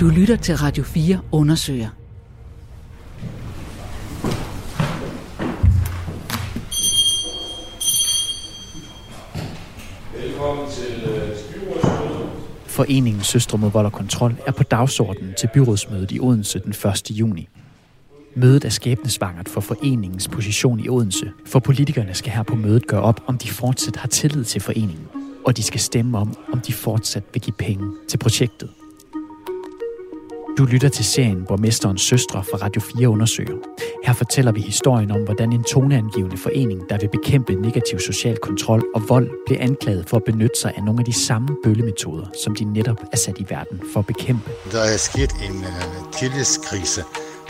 Du lytter til Radio 4 undersøger. Velkommen til øh, byrådsmødet. Foreningen Søstre mod vold og kontrol er på dagsordenen til byrådsmødet i Odense den 1. juni. Mødet er skæbnesvangert for foreningens position i Odense, for politikerne skal her på mødet gøre op, om de fortsat har tillid til foreningen, og de skal stemme om, om de fortsat vil give penge til projektet. Du lytter til serien Borgmesterens Søstre fra Radio 4 undersøger. Her fortæller vi historien om, hvordan en toneangivende forening, der vil bekæmpe negativ social kontrol og vold, blev anklaget for at benytte sig af nogle af de samme bøllemetoder, som de netop er sat i verden for at bekæmpe. Der er sket en uh, tillidskrise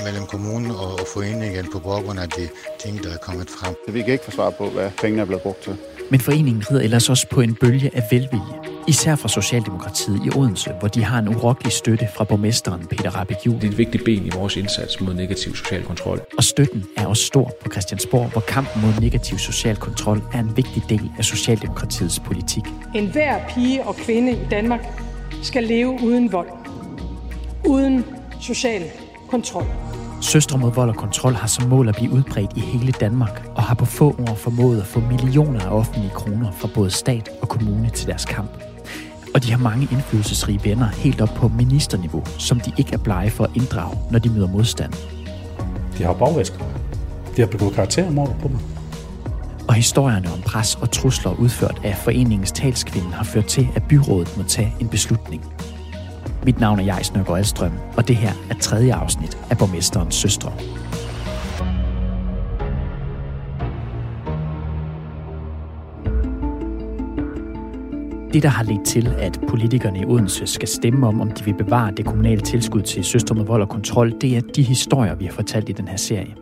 mellem kommunen og foreningen på baggrund af de ting, der er kommet frem. Vi kan ikke få svar på, hvad pengene er blevet brugt til. Men foreningen rider ellers også på en bølge af velvilje. Især fra Socialdemokratiet i Odense, hvor de har en urokkelig støtte fra borgmesteren Peter Rabeck Det er et vigtigt ben i vores indsats mod negativ social kontrol. Og støtten er også stor på Christiansborg, hvor kampen mod negativ social kontrol er en vigtig del af Socialdemokratiets politik. En hver pige og kvinde i Danmark skal leve uden vold. Uden social kontrol. Søstre mod vold og kontrol har som mål at blive udbredt i hele Danmark, og har på få år formået at få millioner af offentlige kroner fra både stat og kommune til deres kamp. Og de har mange indflydelsesrige venner helt op på ministerniveau, som de ikke er blege for at inddrage, når de møder modstand. De har bagvæsker. De har begået karaktermord på mig. Og historierne om pres og trusler udført af foreningens talskvinde har ført til, at byrådet må tage en beslutning. Mit navn er Jais Nørgaard Alstrøm, og det her er tredje afsnit af Borgmesterens Søstre. Det, der har ledt til, at politikerne i Odense skal stemme om, om de vil bevare det kommunale tilskud til Søstre med vold og kontrol, det er de historier, vi har fortalt i den her serie.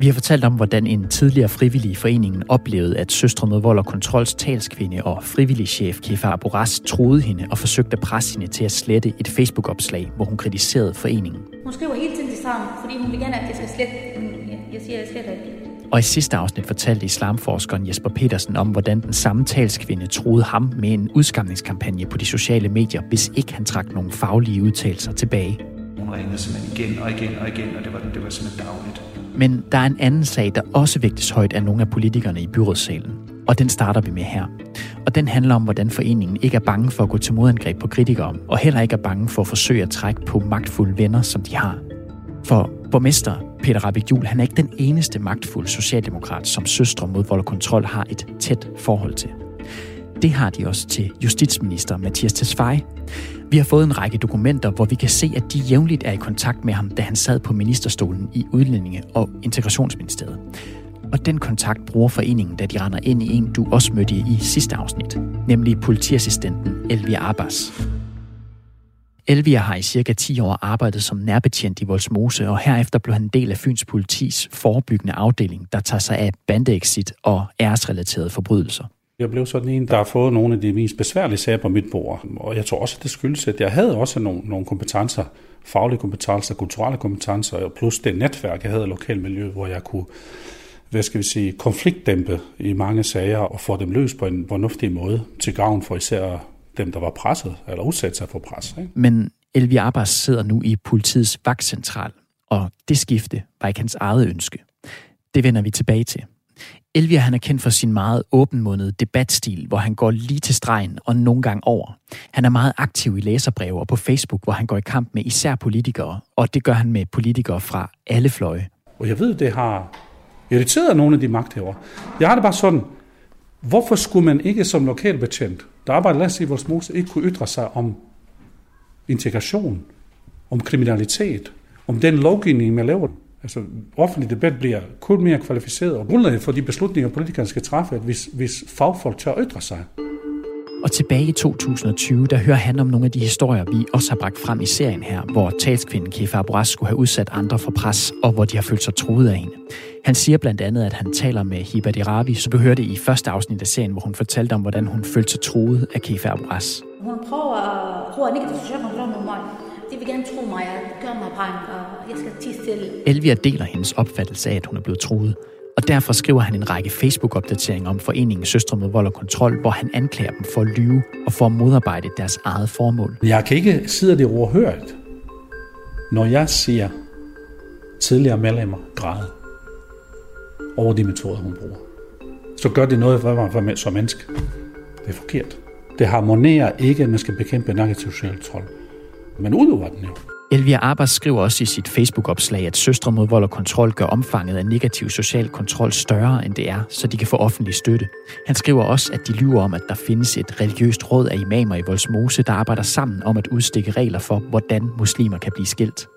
Vi har fortalt om, hvordan en tidligere frivillig i foreningen oplevede, at Søstre med vold og kontrols talskvinde og frivillig chef Kefa Aboras troede hende og forsøgte at presse hende til at slette et Facebook-opslag, hvor hun kritiserede foreningen. Hun skriver hele tiden det samme, fordi hun vil gerne, at jeg skal slette. Jeg siger, at jeg sletter ikke. Og i sidste afsnit fortalte islamforskeren Jesper Petersen om, hvordan den samme talskvinde troede ham med en udskamningskampagne på de sociale medier, hvis ikke han trak nogle faglige udtalelser tilbage. Hun ringede simpelthen igen og igen og igen, og det var, det var simpelthen dagligt. Men der er en anden sag, der også vægtes højt af nogle af politikerne i byrådssalen. Og den starter vi med her. Og den handler om, hvordan foreningen ikke er bange for at gå til modangreb på kritikere, og heller ikke er bange for at forsøge at trække på magtfulde venner, som de har. For borgmester Peter Rabeck Juhl, han er ikke den eneste magtfulde socialdemokrat, som søstre mod vold og kontrol har et tæt forhold til. Det har de også til justitsminister Mathias Tesfaye. Vi har fået en række dokumenter, hvor vi kan se, at de jævnligt er i kontakt med ham, da han sad på ministerstolen i Udlændinge- og Integrationsministeriet. Og den kontakt bruger foreningen, da de render ind i en, du også mødte i sidste afsnit, nemlig politiassistenten Elvia Abbas. Elvia har i cirka 10 år arbejdet som nærbetjent i Volsmose, og herefter blev han en del af Fyns politis forebyggende afdeling, der tager sig af bandeexit og æresrelaterede forbrydelser. Jeg blev sådan en, der har fået nogle af de mest besværlige sager på mit bord. Og jeg tror også, at det skyldes, at jeg havde også nogle, nogle kompetencer, faglige kompetencer, kulturelle kompetencer, plus det netværk, jeg havde i lokalmiljøet, hvor jeg kunne hvad skal vi sige, konfliktdæmpe i mange sager og få dem løst på en fornuftig måde til gavn for især dem, der var presset eller udsat sig for pres. Ikke? Men Elvi Abbas sidder nu i politiets vagtcentral, og det skifte var ikke hans eget ønske. Det vender vi tilbage til. Elvia han er kendt for sin meget åbenmundede debatstil, hvor han går lige til stregen og nogle gange over. Han er meget aktiv i læserbreve og på Facebook, hvor han går i kamp med især politikere, og det gør han med politikere fra alle fløje. Og jeg ved, det har irriteret nogle af de magthavere. Jeg har det bare sådan, hvorfor skulle man ikke som lokalbetjent, der arbejder lad os i Voldsmose, ikke kunne ytre sig om integration, om kriminalitet, om den lovgivning, man laver? Altså, offentlig debat bliver kun mere kvalificeret, og grundlaget for de beslutninger, politikerne skal træffe, at hvis, hvis fagfolk tør ytre sig. Og tilbage i 2020, der hører han om nogle af de historier, vi også har bragt frem i serien her, hvor talskvinden Kefa Abras skulle have udsat andre for pres, og hvor de har følt sig truet af hende. Han siger blandt andet, at han taler med Hiba Diravi, så vi hørte i første afsnit af serien, hvor hun fortalte om, hvordan hun følte sig truet af Kefa Abras. Hun prøver at bruge negativ social kontrol mod mig. De vil gerne tro mig, at gør mig brand, og jeg skal tige stille. Elvia deler hendes opfattelse af, at hun er blevet truet. Og derfor skriver han en række Facebook-opdateringer om foreningen Søstre med vold og kontrol, hvor han anklager dem for at lyve og for at modarbejde deres eget formål. Jeg kan ikke sidde det overhørt. Når jeg siger tidligere medlemmer græde over de metoder, hun bruger, så gør det noget for mig for som menneske. Det er forkert. Det harmonerer ikke, at man skal bekæmpe negativ social kontrol. Men udøver den jo. Elvia Abbas skriver også i sit Facebook-opslag, at Søstre mod vold og kontrol gør omfanget af negativ social kontrol større, end det er, så de kan få offentlig støtte. Han skriver også, at de lyver om, at der findes et religiøst råd af imamer i Voldsmose, der arbejder sammen om at udstikke regler for, hvordan muslimer kan blive skilt.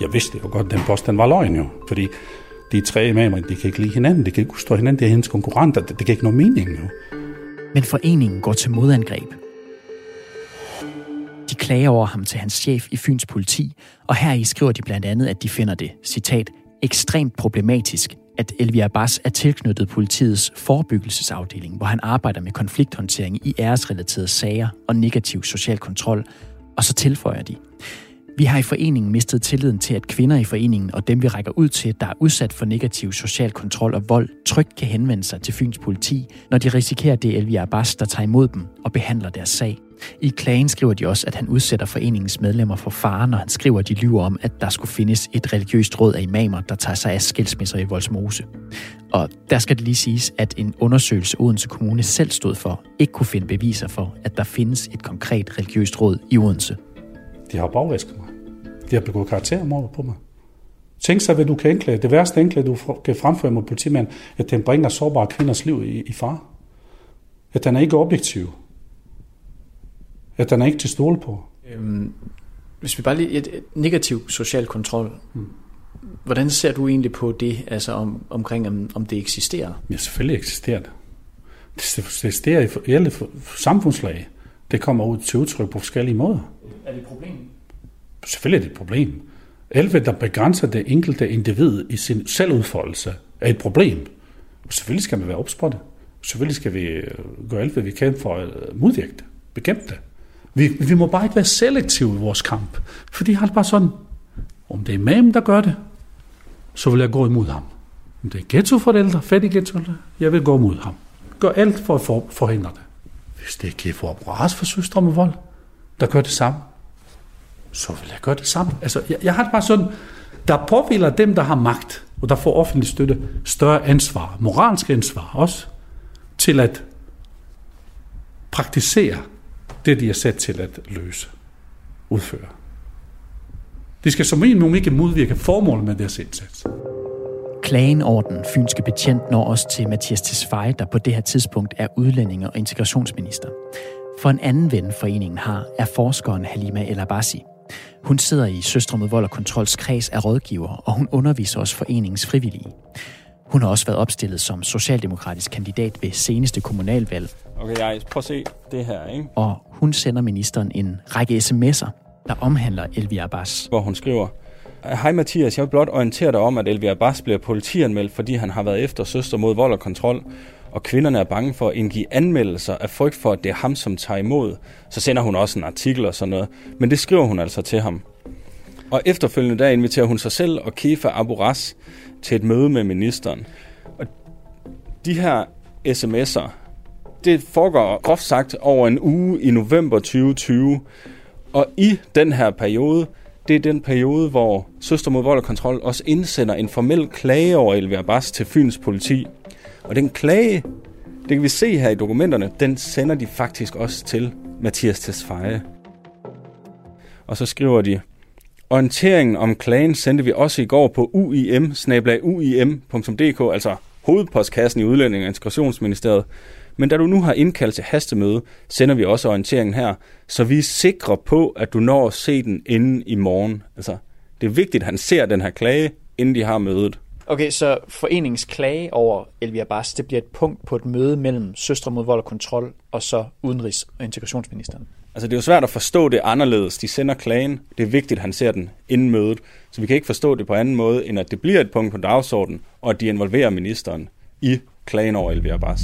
Jeg vidste jo godt, at den påstand var løgn jo, fordi de tre imamer, de kan ikke lide hinanden, de kan ikke stå hinanden, det er hendes konkurrenter, det, det kan ikke nogen mening jo. Men foreningen går til modangreb. Klager over ham til hans chef i Fyns politi, og her i skriver de blandt andet, at de finder det, citat, ekstremt problematisk, at Elvia Abbas er tilknyttet politiets forebyggelsesafdeling, hvor han arbejder med konflikthåndtering i æresrelaterede sager og negativ social kontrol. Og så tilføjer de, vi har i foreningen mistet tilliden til, at kvinder i foreningen og dem, vi rækker ud til, der er udsat for negativ social kontrol og vold, trygt kan henvende sig til Fyns politi, når de risikerer, at det er Elvia Abbas, der tager imod dem og behandler deres sag. I klagen skriver de også, at han udsætter foreningens medlemmer for fare, når han skriver, at de lyver om, at der skulle findes et religiøst råd af imamer, der tager sig af skilsmisser i Voldsmose. Og der skal det lige siges, at en undersøgelse Odense Kommune selv stod for, ikke kunne finde beviser for, at der findes et konkret religiøst råd i Odense. De har bagvæsket mig. De har begået karaktermord på mig. Tænk sig, hvad du kan anklage. Det værste anklage, du kan fremføre mod politimanden, at den bringer sårbare kvinders liv i, i far. At den er ikke objektiv. At den er ikke til stole på. Øhm, hvis vi bare lige... Et, et negativ social kontrol. Hmm. Hvordan ser du egentlig på det, altså om, omkring, om, om det eksisterer? Ja, selvfølgelig eksisterer det. Det eksisterer i alle samfundslag. Det kommer ud til udtryk på forskellige måder. Er det et problem? Selvfølgelig er det et problem. Alt, der begrænser det enkelte individ i sin selvudfoldelse, er et problem. Selvfølgelig skal man være ops på det. Selvfølgelig skal vi øh, gøre alt, hvad vi kan for at øh, modvirke det, bekæmpe det. Vi, vi må bare ikke være selektive i vores kamp. Fordi har det bare sådan, om det er imam, der gør det, så vil jeg gå imod ham. Om det er ghettoforældre, fattige ghettoforældre, jeg vil gå imod ham. Gør alt for at for, forhindre det. Hvis det ikke er for Abras for søstre med vold, der gør det samme, så vil jeg gøre det samme. Altså, jeg, jeg har det bare sådan, der påviler dem, der har magt, og der får offentlig støtte, større ansvar, moralsk ansvar også, til at praktisere det, de er sat til at løse, udføre. De skal som minimum ikke modvirke formålet med deres indsats. Klagen over den fynske betjent når også til Mathias Tesfaye, der på det her tidspunkt er udlændinge- og integrationsminister. For en anden ven foreningen har, er forskeren Halima El Abassi. Hun sidder i Søstre mod vold og kontrols kreds af rådgiver, og hun underviser også foreningens frivillige. Hun har også været opstillet som socialdemokratisk kandidat ved seneste kommunalvalg. Okay, jeg prøv at se det her, ikke? Og hun sender ministeren en række sms'er, der omhandler Elvia Abbas. Hvor hun skriver, Hej Mathias, jeg vil blot orientere dig om, at Elvia Abbas bliver politianmeldt, fordi han har været efter søster mod vold og kontrol, og kvinderne er bange for at indgive anmeldelser af frygt for, at det er ham, som tager imod. Så sender hun også en artikel og sådan noget. Men det skriver hun altså til ham. Og efterfølgende der inviterer hun sig selv og Kefa Aburas til et møde med ministeren. Og de her sms'er, det foregår groft sagt over en uge i november 2020. Og i den her periode, det er den periode, hvor Søster mod vold og kontrol også indsender en formel klage over Elvia Bas til Fyns politi. Og den klage, det kan vi se her i dokumenterne, den sender de faktisk også til Mathias Tesfaye. Og så skriver de, Orienteringen om klagen sendte vi også i går på uim uim.dk, altså hovedpostkassen i Udlænding og Integrationsministeriet. Men da du nu har indkaldt til hastemøde, sender vi også orienteringen her, så vi er sikre på, at du når at se den inden i morgen. Altså, det er vigtigt, at han ser den her klage, inden de har mødet. Okay, så foreningens klage over Elvia Bas, det bliver et punkt på et møde mellem Søstre mod vold og kontrol og så udenrigs- og integrationsministeren. Altså det er jo svært at forstå det anderledes. De sender klagen. Det er vigtigt, at han ser den inden mødet. Så vi kan ikke forstå det på anden måde, end at det bliver et punkt på dagsordenen, og at de involverer ministeren i klagen over Elvira Bas.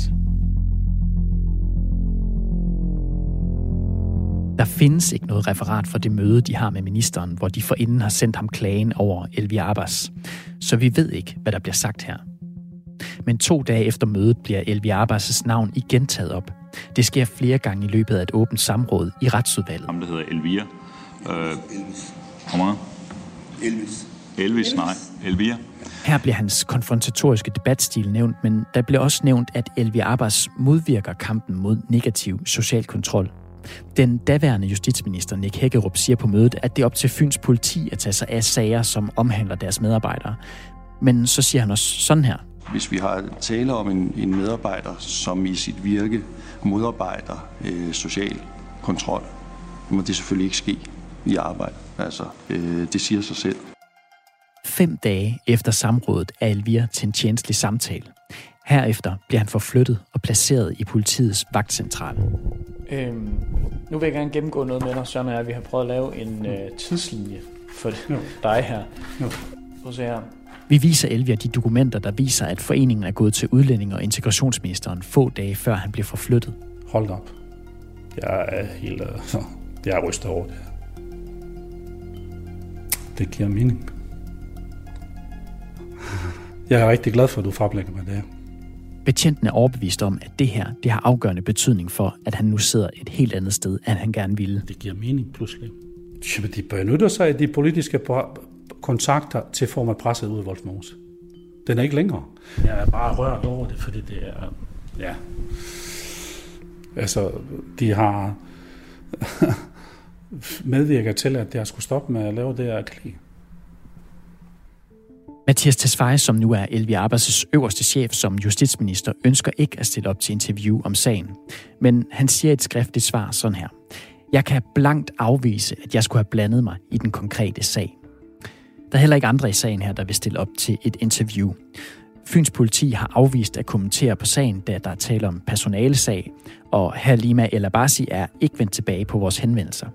Der findes ikke noget referat for det møde, de har med ministeren, hvor de forinden har sendt ham klagen over Elvia Abbas. Så vi ved ikke, hvad der bliver sagt her. Men to dage efter mødet bliver Elvia Abbas' navn igen taget op. Det sker flere gange i løbet af et åbent samråd i retsudvalget. Ham, der hedder Elvia. Øh, hvor meget? Elvis. Elvis, nej. Elvira. Her bliver hans konfrontatoriske debatstil nævnt, men der bliver også nævnt, at Elvira Abbas modvirker kampen mod negativ social kontrol. Den daværende justitsminister Nick Hækkerup siger på mødet, at det er op til Fyns politi at tage sig af sager, som omhandler deres medarbejdere. Men så siger han også sådan her. Hvis vi har tale om en, en medarbejder, som i sit virke modarbejder øh, social kontrol, må det selvfølgelig ikke ske i arbejde. Altså, øh, det siger sig selv. Fem dage efter samrådet er Elvira til en tjenestelig samtale. Herefter bliver han forflyttet og placeret i politiets vagtcentral. Øhm, nu vil jeg gerne gennemgå noget med dig, Søren og jeg. Vi har prøvet at lave en øh, tidslinje for dig her. Prøv at se her. Vi viser Elvira de dokumenter, der viser, at foreningen er gået til udlænding- og integrationsministeren få dage før han bliver forflyttet. Hold op. Jeg er helt... øh, Jeg er rystet over det. Det giver mening. Jeg er rigtig glad for, at du fremlægger mig det her. Betjenten er overbevist om, at det her det har afgørende betydning for, at han nu sidder et helt andet sted, end han gerne ville. Det giver mening pludselig. Jamen, de benytter sig af de politiske på- kontakter til form af presset ud i Wolfmose. Den er ikke længere. Jeg er bare rørt over det, fordi det er... Ja. Altså, de har medvirket til, at jeg skulle stoppe med at lave det her krig. Mathias Tesfaye, som nu er Elvira Abbas' øverste chef som justitsminister, ønsker ikke at stille op til interview om sagen. Men han siger et skriftligt svar sådan her. Jeg kan blankt afvise, at jeg skulle have blandet mig i den konkrete sag. Der er heller ikke andre i sagen her, der vil stille op til et interview. Fyns politi har afvist at kommentere på sagen, da der er tale om personalesag, og Halima El Abassi er ikke vendt tilbage på vores henvendelser.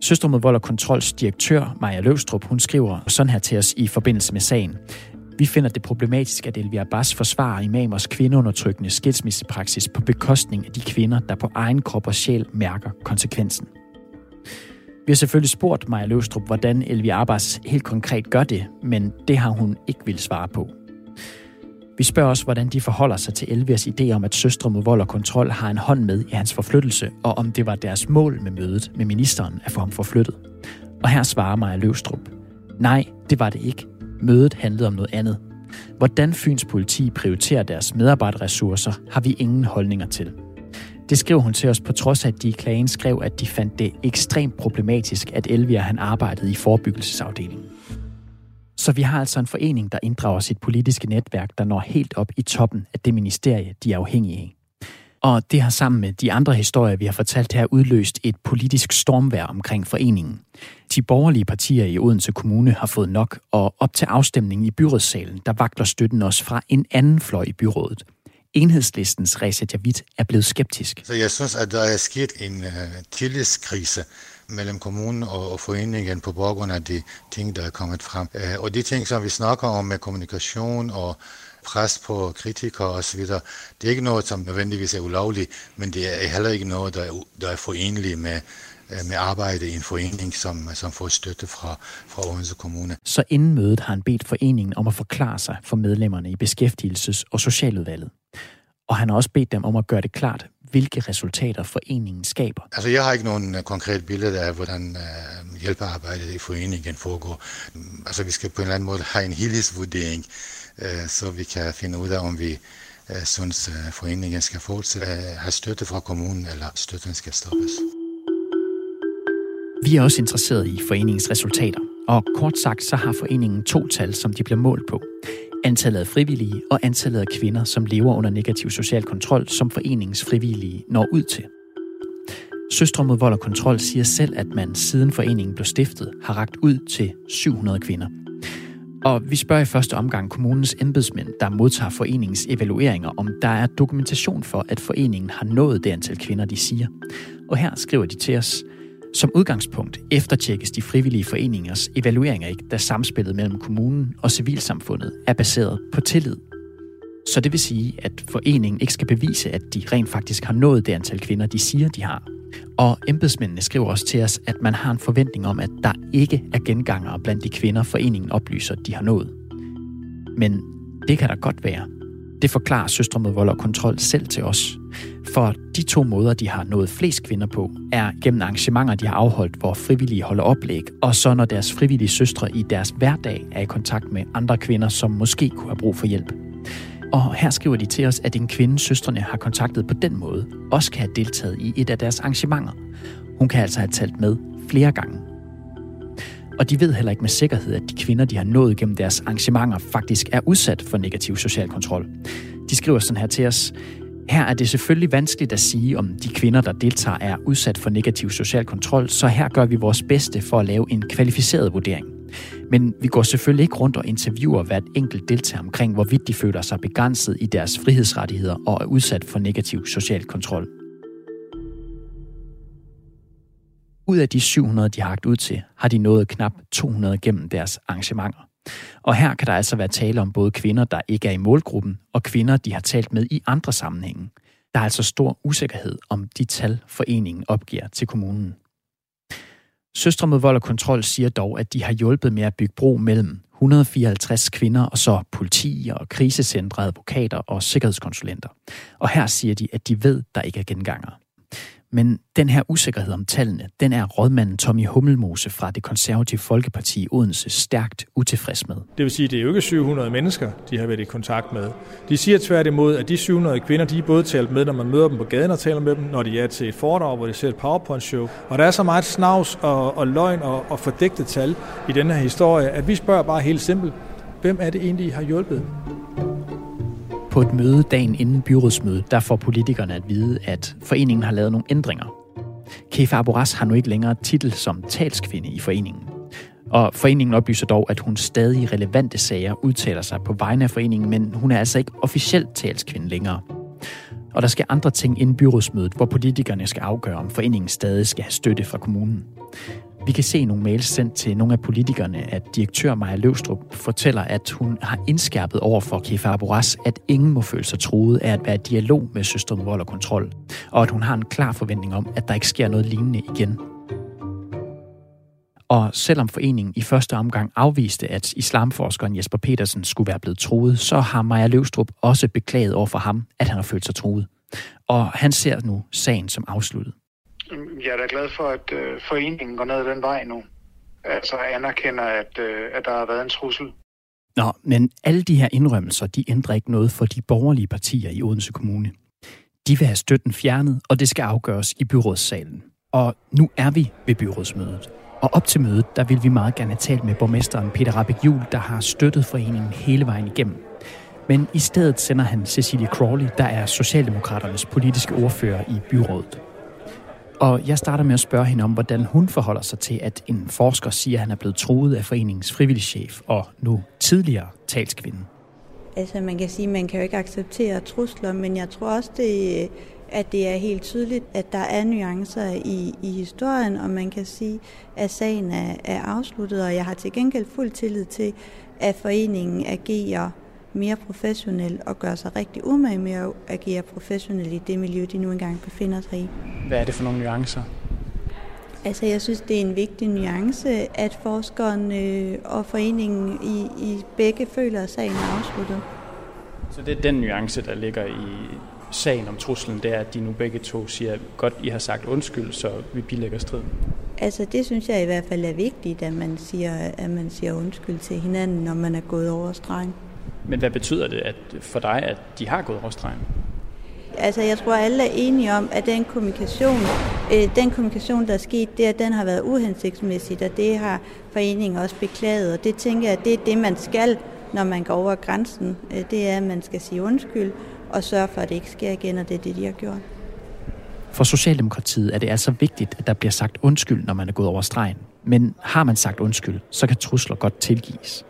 Søstre mod vold og kontrols direktør, Maja Løvstrup, hun skriver sådan her til os i forbindelse med sagen. Vi finder det problematisk, at Elvia Bas forsvarer imamers kvindeundertrykkende skilsmissepraksis på bekostning af de kvinder, der på egen krop og sjæl mærker konsekvensen. Vi har selvfølgelig spurgt Maja Løvstrup, hvordan Elvi Arbas helt konkret gør det, men det har hun ikke vil svare på. Vi spørger også, hvordan de forholder sig til Elvias idé om, at Søstre mod vold og kontrol har en hånd med i hans forflyttelse, og om det var deres mål med mødet med ministeren at få ham forflyttet. Og her svarer Maja Løvstrup. Nej, det var det ikke. Mødet handlede om noget andet. Hvordan Fyns politi prioriterer deres medarbejderressourcer, har vi ingen holdninger til. Det skriver hun til os på trods af, at de i klagen skrev, at de fandt det ekstremt problematisk, at Elvira han arbejdede i forebyggelsesafdelingen. Så vi har altså en forening, der inddrager sit politiske netværk, der når helt op i toppen af det ministerie, de er afhængige af. Og det har sammen med de andre historier, vi har fortalt her, udløst et politisk stormvær omkring foreningen. De borgerlige partier i Odense Kommune har fået nok, og op til afstemningen i byrådssalen, der vakler støtten også fra en anden fløj i byrådet. Enhedslistens Reza Javid er blevet skeptisk. Så jeg synes, at der er sket en uh, tillidskrise mellem kommunen og, foreningen på baggrund af de ting, der er kommet frem. Uh, og de ting, som vi snakker om med kommunikation og pres på kritikere osv., det er ikke noget, som nødvendigvis er ulovligt, men det er heller ikke noget, der er, der er forenligt med, med arbejde i en forening, som, som får støtte fra, fra Odense Kommune. Så inden mødet har han bedt foreningen om at forklare sig for medlemmerne i beskæftigelses- og socialudvalget. Og han har også bedt dem om at gøre det klart, hvilke resultater foreningen skaber. Altså, jeg har ikke nogen uh, konkret billede af, hvordan hjælpearbejdet i foreningen foregår. Altså, vi skal på en eller anden måde have en helhedsvurdering, så vi kan finde ud af, om vi uh, synes, foreningen skal fortsætte uh, have støtte fra kommunen, eller støtten skal stoppes. Vi er også interesseret i foreningens resultater, og kort sagt så har foreningen to tal, som de bliver målt på. Antallet af frivillige og antallet af kvinder, som lever under negativ social kontrol, som foreningens frivillige når ud til. Søstre mod vold og kontrol siger selv, at man siden foreningen blev stiftet, har ragt ud til 700 kvinder. Og vi spørger i første omgang kommunens embedsmænd, der modtager foreningens evalueringer, om der er dokumentation for, at foreningen har nået det antal kvinder, de siger. Og her skriver de til os, som udgangspunkt eftertjekkes de frivillige foreningers evalueringer ikke, da samspillet mellem kommunen og civilsamfundet er baseret på tillid. Så det vil sige, at foreningen ikke skal bevise, at de rent faktisk har nået det antal kvinder, de siger, de har. Og embedsmændene skriver også til os, at man har en forventning om, at der ikke er gengangere blandt de kvinder, foreningen oplyser, de har nået. Men det kan der godt være. Det forklarer Søstre mod vold og kontrol selv til os. For de to måder, de har nået flest kvinder på, er gennem arrangementer, de har afholdt, hvor frivillige holder oplæg, og så når deres frivillige søstre i deres hverdag er i kontakt med andre kvinder, som måske kunne have brug for hjælp. Og her skriver de til os, at en kvinde, søstrene har kontaktet på den måde, også kan have deltaget i et af deres arrangementer. Hun kan altså have talt med flere gange. Og de ved heller ikke med sikkerhed, at de kvinder, de har nået gennem deres arrangementer, faktisk er udsat for negativ social kontrol. De skriver sådan her til os. Her er det selvfølgelig vanskeligt at sige, om de kvinder, der deltager, er udsat for negativ social kontrol, så her gør vi vores bedste for at lave en kvalificeret vurdering. Men vi går selvfølgelig ikke rundt og interviewer hvert enkelt deltager omkring, hvorvidt de føler sig begrænset i deres frihedsrettigheder og er udsat for negativ social kontrol. Ud af de 700, de har hagt ud til, har de nået knap 200 gennem deres arrangementer. Og her kan der altså være tale om både kvinder, der ikke er i målgruppen, og kvinder, de har talt med i andre sammenhænge. Der er altså stor usikkerhed om de tal, foreningen opgiver til kommunen. Søstre mod vold og kontrol siger dog, at de har hjulpet med at bygge bro mellem 154 kvinder og så politi og krisecentre, advokater og sikkerhedskonsulenter. Og her siger de, at de ved, der ikke er genganger. Men den her usikkerhed om tallene, den er rådmanden Tommy Hummelmose fra det konservative Folkeparti i Odense stærkt utilfreds med. Det vil sige, at det er jo ikke 700 mennesker, de har været i kontakt med. De siger tværtimod, at de 700 kvinder, de er både talt med, når man møder dem på gaden og taler med dem, når de er til et foredrag, hvor de ser et PowerPoint-show. Og der er så meget snavs og, og løgn og, og fordægte tal i den her historie, at vi spørger bare helt simpelt, hvem er det egentlig, I har hjulpet? På et møde dagen inden byrådsmødet, der får politikerne at vide, at foreningen har lavet nogle ændringer. Kefa Aboras har nu ikke længere titel som talskvinde i foreningen. Og foreningen oplyser dog, at hun stadig i relevante sager udtaler sig på vegne af foreningen, men hun er altså ikke officielt talskvinde længere. Og der skal andre ting inden byrådsmødet, hvor politikerne skal afgøre, om foreningen stadig skal have støtte fra kommunen. Vi kan se nogle mails sendt til nogle af politikerne, at direktør Maja Løvstrup fortæller, at hun har indskærpet over for Kefa Aboras, at ingen må føle sig truet af at være i dialog med Søster Vold og Kontrol, og at hun har en klar forventning om, at der ikke sker noget lignende igen. Og selvom foreningen i første omgang afviste, at islamforskeren Jesper Petersen skulle være blevet truet, så har Maja Løvstrup også beklaget over for ham, at han har følt sig truet. Og han ser nu sagen som afsluttet. Jeg er da glad for, at øh, foreningen går ned den vej nu. Altså anerkender, at, øh, at der har været en trussel. Nå, men alle de her indrømmelser, de ændrer ikke noget for de borgerlige partier i Odense Kommune. De vil have støtten fjernet, og det skal afgøres i byrådssalen. Og nu er vi ved byrådsmødet. Og op til mødet, der vil vi meget gerne tale med borgmesteren Peter Rabeck Jul, der har støttet foreningen hele vejen igennem. Men i stedet sender han Cecilie Crawley, der er Socialdemokraternes politiske ordfører i byrådet. Og jeg starter med at spørge hende om, hvordan hun forholder sig til, at en forsker siger, at han er blevet truet af foreningens frivilligchef og nu tidligere talskvinde. Altså man kan sige, at man kan jo ikke acceptere trusler, men jeg tror også, det, at det er helt tydeligt, at der er nuancer i, i historien, og man kan sige, at sagen er, er afsluttet, og jeg har til gengæld fuld tillid til, at foreningen agerer mere professionel og gøre sig rigtig umage med at agere professionelt i det miljø, de nu engang befinder sig i. Hvad er det for nogle nuancer? Altså, jeg synes, det er en vigtig nuance, at forskeren øh, og foreningen i, i begge føler, at sagen er afsluttet. Så det er den nuance, der ligger i sagen om truslen, det er, at de nu begge to siger, godt, I har sagt undskyld, så vi bilægger striden? Altså, det synes jeg i hvert fald er vigtigt, at man siger, at man siger undskyld til hinanden, når man er gået over stregen. Men hvad betyder det at for dig, at de har gået over stregen? Altså, jeg tror, alle er enige om, at den kommunikation, øh, den kommunikation, der er sket, det, at den har været uhensigtsmæssigt, og det har foreningen også beklaget. Og det tænker jeg, det er det, man skal, når man går over grænsen. Øh, det er, at man skal sige undskyld og sørge for, at det ikke sker igen, og det er det, de har gjort. For Socialdemokratiet er det altså vigtigt, at der bliver sagt undskyld, når man er gået over stregen. Men har man sagt undskyld, så kan trusler godt tilgives.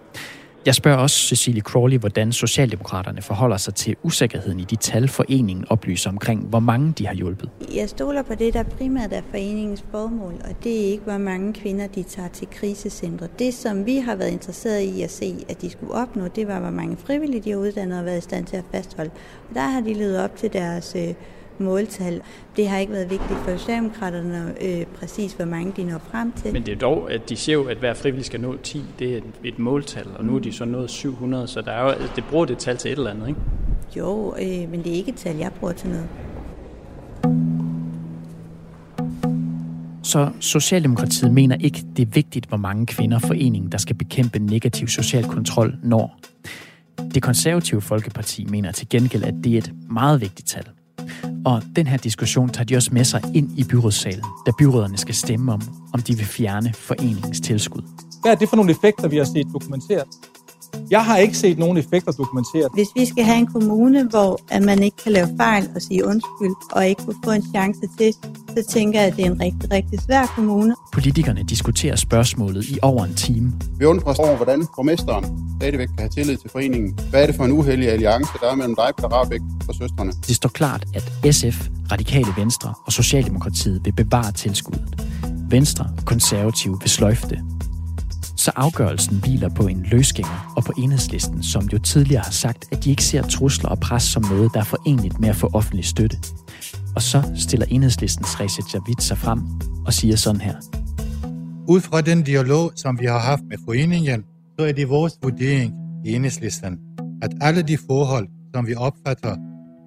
Jeg spørger også Cecilie Crawley, hvordan Socialdemokraterne forholder sig til usikkerheden i de tal, foreningen oplyser omkring, hvor mange de har hjulpet. Jeg stoler på det, der primært er foreningens formål, og det er ikke, hvor mange kvinder de tager til krisecentre. Det, som vi har været interesseret i at se, at de skulle opnå, det var, hvor mange frivillige de har uddannet og været i stand til at fastholde. Og der har de levet op til deres øh, måltal. Det har ikke været vigtigt for Socialdemokraterne øh, præcis, hvor mange de når frem til. Men det er dog, at de siger jo, at hver frivillig skal nå 10. Det er et, et måltal, og nu er de så nået 700, så der er jo, det bruger det tal til et eller andet, ikke? Jo, øh, men det er ikke et tal, jeg bruger til noget. Så Socialdemokratiet mener ikke, det er vigtigt, hvor mange kvinder foreningen, der skal bekæmpe negativ social kontrol, når. Det konservative Folkeparti mener til gengæld, at det er et meget vigtigt tal. Og den her diskussion tager de også med sig ind i byrådssalen, da byråderne skal stemme om, om de vil fjerne foreningens tilskud. Hvad er det for nogle effekter, vi har set dokumenteret? Jeg har ikke set nogen effekter dokumenteret. Hvis vi skal have en kommune, hvor at man ikke kan lave fejl og sige undskyld, og ikke få en chance til, så tænker jeg, at det er en rigtig, rigtig svær kommune. Politikerne diskuterer spørgsmålet i over en time. Vi undrer os over, hvordan borgmesteren stadigvæk kan have tillid til foreningen. Hvad er det for en uheldig alliance, der er mellem dig, Rabeck, og søstrene? Det står klart, at SF, Radikale Venstre og Socialdemokratiet vil bevare tilskuddet. Venstre og Konservative vil sløjfe det så afgørelsen hviler på en løsgænger og på enhedslisten, som jo tidligere har sagt, at de ikke ser trusler og pres som noget, der er forenligt med at få offentlig støtte. Og så stiller enhedslistens Reza Javid sig frem og siger sådan her. Ud fra den dialog, som vi har haft med foreningen, så er det vores vurdering i enhedslisten, at alle de forhold, som vi opfatter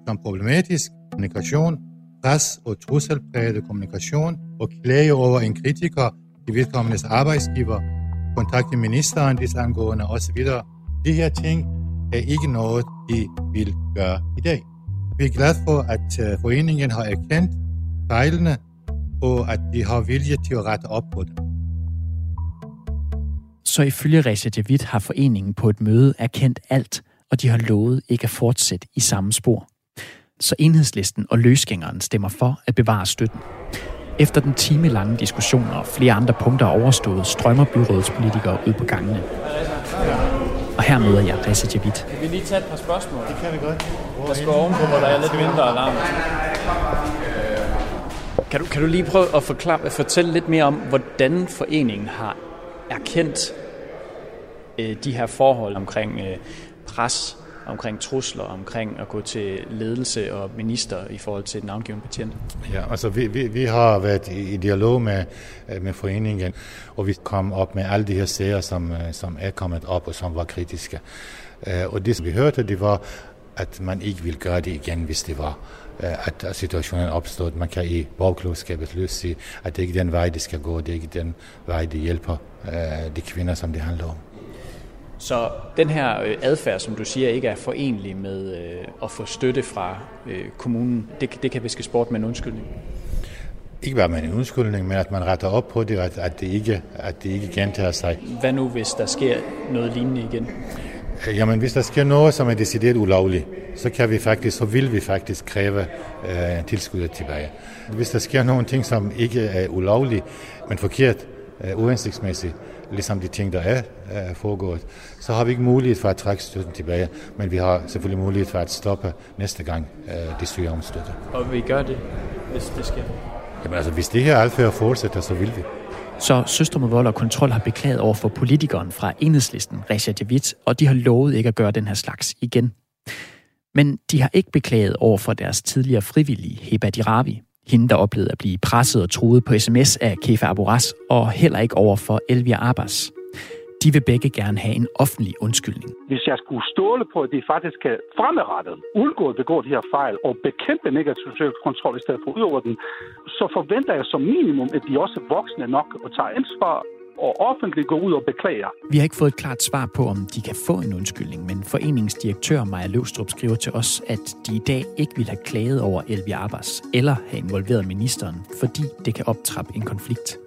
som problematisk, kommunikation, pres og trusselpræget kommunikation og klage over en kritiker i vedkommendes arbejdsgiver, kontakte ministeren desangående osv. De her ting er ikke noget, de vil gøre i dag. Vi er glade for, at øh, foreningen har erkendt fejlene, og at de har vilje til at rette op på dem. Så ifølge Reza Javid har foreningen på et møde erkendt alt, og de har lovet ikke at fortsætte i samme spor. Så enhedslisten og løsgængeren stemmer for at bevare støtten. Efter den time lange diskussion og flere andre punkter overstået, strømmer byrådets politikere ud på gangene. Og her møder jeg Reza Javid. Kan vi lige tage et par spørgsmål? Det kan vi godt. Der skal ovenpå, hvor der er lidt mindre alarm. Kan du, kan du lige prøve at forklare, fortælle lidt mere om, hvordan foreningen har erkendt øh, de her forhold omkring øh, pres omkring trusler, omkring at gå til ledelse og minister i forhold til den navngivende patient? Ja, altså vi, vi, vi har været i, i dialog med, øh, med foreningen, og vi kom op med alle de her sager, som, øh, som er kommet op og som var kritiske. Øh, og det, som vi hørte, det var, at man ikke vil gøre det igen, hvis det var at situationen opstod. Man kan i borgerklogskabet løs sige, at det ikke er den vej, det skal gå, det er ikke den vej, det hjælper de kvinder, som det handler om. Så den her øh, adfærd, som du siger, ikke er forenlig med øh, at få støtte fra øh, kommunen, det, det kan viskes bort med en undskyldning? Ikke bare med en undskyldning, men at man retter op på det, at, at, det, ikke, at det ikke gentager sig. Hvad nu, hvis der sker noget lignende igen? Jamen, hvis der sker noget, som er decideret ulovligt, så kan vi faktisk, så vil vi faktisk kræve øh, tilskuddet tilbage. Hvis der sker nogle ting, som ikke er ulovligt, men forkert, øh, uhensigtsmæssigt, ligesom de ting, der er øh, foregået, så har vi ikke mulighed for at trække støtten tilbage, men vi har selvfølgelig mulighed for at stoppe næste gang øh, de søger om støtte. Og vi gør det, hvis det sker? Jamen altså, hvis det her adfærd fortsætter, så vil vi. Så Søster mod vold og kontrol har beklaget over for politikeren fra enhedslisten, Resha Javid, og de har lovet ikke at gøre den her slags igen. Men de har ikke beklaget over for deres tidligere frivillige, Heba Diravi, hende, der oplevede at blive presset og truet på sms af Kefa Aboras, og heller ikke over for Elvia Abbas. De vil begge gerne have en offentlig undskyldning. Hvis jeg skulle ståle på, at de faktisk kan fremadrettet undgå at begå de her fejl og bekæmpe negativ social kontrol i stedet for udover den, så forventer jeg som minimum, at de også er voksne nok og tager ansvar og offentligt gå ud og beklager. Vi har ikke fået et klart svar på, om de kan få en undskyldning, men foreningsdirektør Maja Løvstrup skriver til os, at de i dag ikke vil have klaget over Elvi Arbas eller have involveret ministeren, fordi det kan optrappe en konflikt.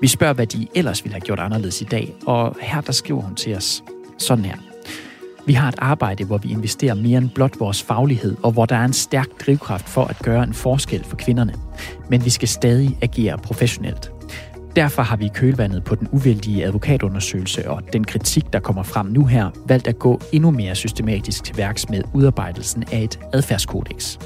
Vi spørger, hvad de ellers ville have gjort anderledes i dag, og her der skriver hun til os sådan her. Vi har et arbejde, hvor vi investerer mere end blot vores faglighed, og hvor der er en stærk drivkraft for at gøre en forskel for kvinderne. Men vi skal stadig agere professionelt. Derfor har vi i kølvandet på den uvældige advokatundersøgelse og den kritik, der kommer frem nu her, valgt at gå endnu mere systematisk til værks med udarbejdelsen af et adfærdskodex.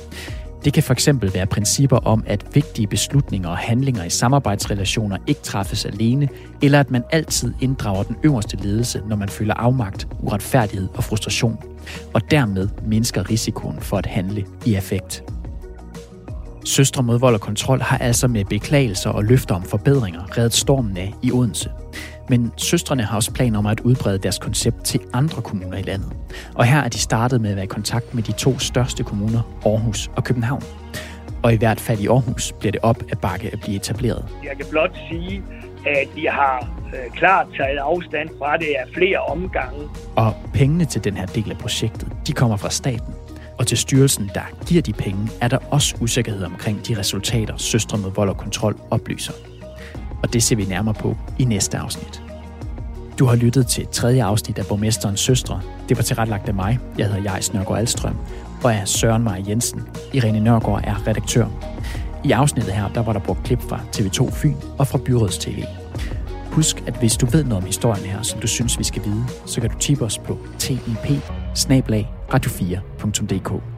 Det kan for eksempel være principper om, at vigtige beslutninger og handlinger i samarbejdsrelationer ikke træffes alene, eller at man altid inddrager den øverste ledelse, når man føler afmagt, uretfærdighed og frustration, og dermed mindsker risikoen for at handle i affekt. Søstre mod vold og kontrol har altså med beklagelser og løfter om forbedringer reddet stormen af i Odense. Men søstrene har også planer om at udbrede deres koncept til andre kommuner i landet. Og her er de startet med at være i kontakt med de to største kommuner, Aarhus og København. Og i hvert fald i Aarhus bliver det op at bakke at blive etableret. Jeg kan blot sige, at de har øh, klart taget afstand fra det af flere omgange. Og pengene til den her del af projektet, de kommer fra staten. Og til styrelsen, der giver de penge, er der også usikkerhed omkring de resultater, Søstre med vold og kontrol oplyser. Og det ser vi nærmere på i næste afsnit. Du har lyttet til tredje afsnit af Borgmesterens Søstre. Det var tilrettelagt af mig. Jeg hedder Jais Nørgaard Alstrøm og er Søren Maja Jensen. Irene Nørgaard er redaktør. I afsnittet her, der var der brugt klip fra TV2 Fyn og fra Byrådstv. TV. Husk, at hvis du ved noget om historien her, som du synes, vi skal vide, så kan du tippe os på tip radio4.dk.